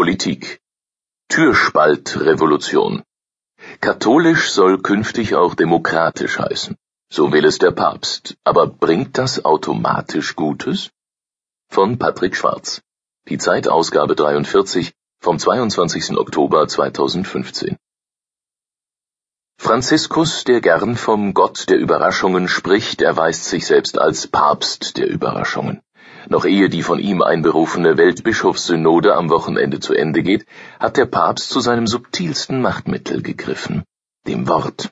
Politik Türspaltrevolution Katholisch soll künftig auch demokratisch heißen. So will es der Papst. Aber bringt das automatisch Gutes? Von Patrick Schwarz. Die Zeitausgabe 43 vom 22. Oktober 2015. Franziskus, der gern vom Gott der Überraschungen spricht, erweist sich selbst als Papst der Überraschungen. Noch ehe die von ihm einberufene Weltbischofssynode am Wochenende zu Ende geht, hat der Papst zu seinem subtilsten Machtmittel gegriffen, dem Wort.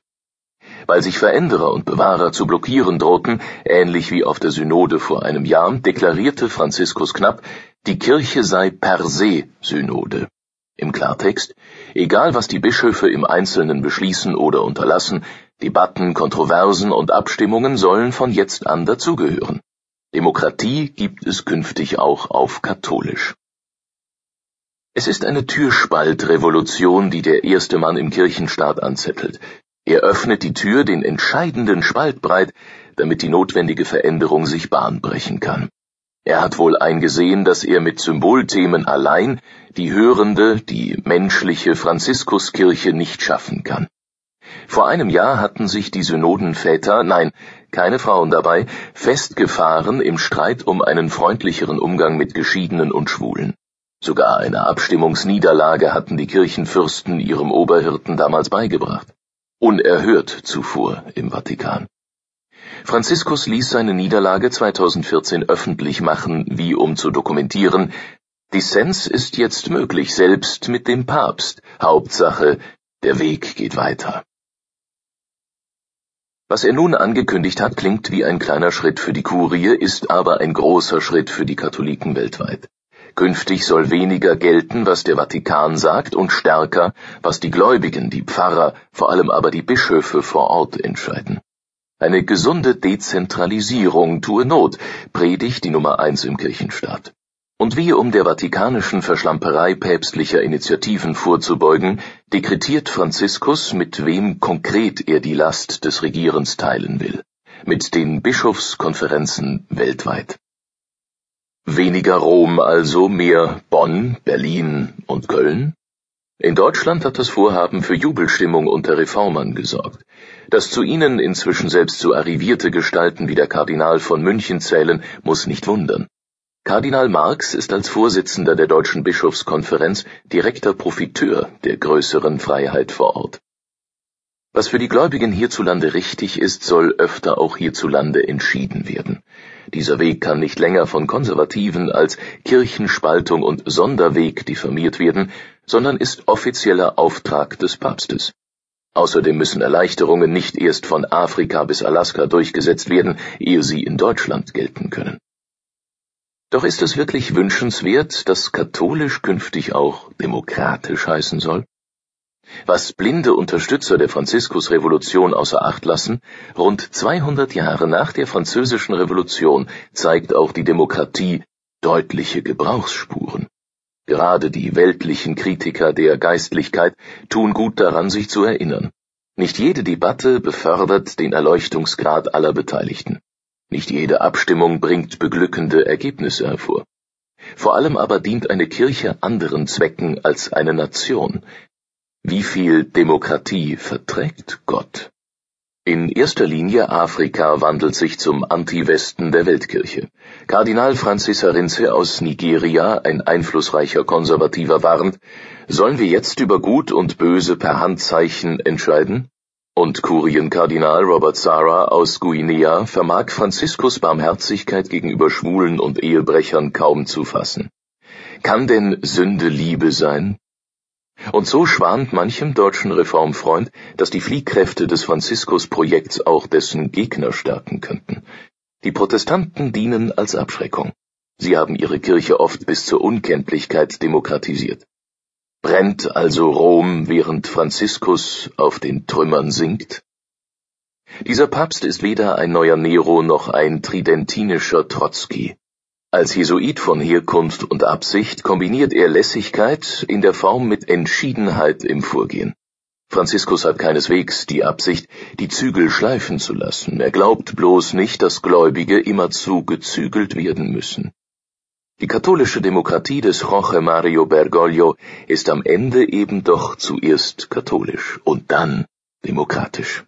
Weil sich Veränderer und Bewahrer zu blockieren drohten, ähnlich wie auf der Synode vor einem Jahr, deklarierte Franziskus knapp, die Kirche sei per se Synode. Im Klartext, egal was die Bischöfe im Einzelnen beschließen oder unterlassen, Debatten, Kontroversen und Abstimmungen sollen von jetzt an dazugehören. Demokratie gibt es künftig auch auf katholisch. Es ist eine Türspaltrevolution, die der erste Mann im Kirchenstaat anzettelt. Er öffnet die Tür den entscheidenden Spalt breit, damit die notwendige Veränderung sich Bahn brechen kann. Er hat wohl eingesehen, dass er mit Symbolthemen allein die hörende, die menschliche Franziskuskirche nicht schaffen kann. Vor einem Jahr hatten sich die Synodenväter, nein, keine Frauen dabei, festgefahren im Streit um einen freundlicheren Umgang mit Geschiedenen und Schwulen. Sogar eine Abstimmungsniederlage hatten die Kirchenfürsten ihrem Oberhirten damals beigebracht. Unerhört zuvor im Vatikan. Franziskus ließ seine Niederlage 2014 öffentlich machen, wie um zu dokumentieren, Dissens ist jetzt möglich, selbst mit dem Papst. Hauptsache, der Weg geht weiter. Was er nun angekündigt hat, klingt wie ein kleiner Schritt für die Kurie, ist aber ein großer Schritt für die Katholiken weltweit. Künftig soll weniger gelten, was der Vatikan sagt, und stärker, was die Gläubigen, die Pfarrer, vor allem aber die Bischöfe vor Ort entscheiden. Eine gesunde Dezentralisierung tue Not, predigt die Nummer eins im Kirchenstaat. Und wie um der vatikanischen Verschlamperei päpstlicher Initiativen vorzubeugen, dekretiert Franziskus, mit wem konkret er die Last des Regierens teilen will. Mit den Bischofskonferenzen weltweit. Weniger Rom also, mehr Bonn, Berlin und Köln? In Deutschland hat das Vorhaben für Jubelstimmung unter Reformern gesorgt. Dass zu ihnen inzwischen selbst so arrivierte Gestalten wie der Kardinal von München zählen, muss nicht wundern. Kardinal Marx ist als Vorsitzender der Deutschen Bischofskonferenz direkter Profiteur der größeren Freiheit vor Ort. Was für die Gläubigen hierzulande richtig ist, soll öfter auch hierzulande entschieden werden. Dieser Weg kann nicht länger von Konservativen als Kirchenspaltung und Sonderweg diffamiert werden, sondern ist offizieller Auftrag des Papstes. Außerdem müssen Erleichterungen nicht erst von Afrika bis Alaska durchgesetzt werden, ehe sie in Deutschland gelten können. Doch ist es wirklich wünschenswert, dass katholisch künftig auch demokratisch heißen soll? Was blinde Unterstützer der Franziskusrevolution außer Acht lassen, rund 200 Jahre nach der französischen Revolution zeigt auch die Demokratie deutliche Gebrauchsspuren. Gerade die weltlichen Kritiker der Geistlichkeit tun gut daran, sich zu erinnern. Nicht jede Debatte befördert den Erleuchtungsgrad aller Beteiligten. Nicht jede Abstimmung bringt beglückende Ergebnisse hervor. Vor allem aber dient eine Kirche anderen Zwecken als eine Nation. Wie viel Demokratie verträgt Gott? In erster Linie Afrika wandelt sich zum Anti-Westen der Weltkirche. Kardinal Francis Arinze aus Nigeria, ein einflussreicher Konservativer, warnt, sollen wir jetzt über Gut und Böse per Handzeichen entscheiden? Und Kurienkardinal Robert Sarah aus Guinea vermag Franziskus Barmherzigkeit gegenüber Schwulen und Ehebrechern kaum zu fassen. Kann denn Sünde Liebe sein? Und so schwant manchem deutschen Reformfreund, dass die Fliehkräfte des Franziskus-Projekts auch dessen Gegner stärken könnten. Die Protestanten dienen als Abschreckung. Sie haben ihre Kirche oft bis zur Unkenntlichkeit demokratisiert. Brennt also Rom, während Franziskus auf den Trümmern sinkt? Dieser Papst ist weder ein neuer Nero noch ein tridentinischer Trotzki. Als Jesuit von Herkunft und Absicht kombiniert er Lässigkeit in der Form mit Entschiedenheit im Vorgehen. Franziskus hat keineswegs die Absicht, die Zügel schleifen zu lassen. Er glaubt bloß nicht, dass Gläubige immerzu gezügelt werden müssen. Die katholische Demokratie des Jorge Mario Bergoglio ist am Ende eben doch zuerst katholisch und dann demokratisch.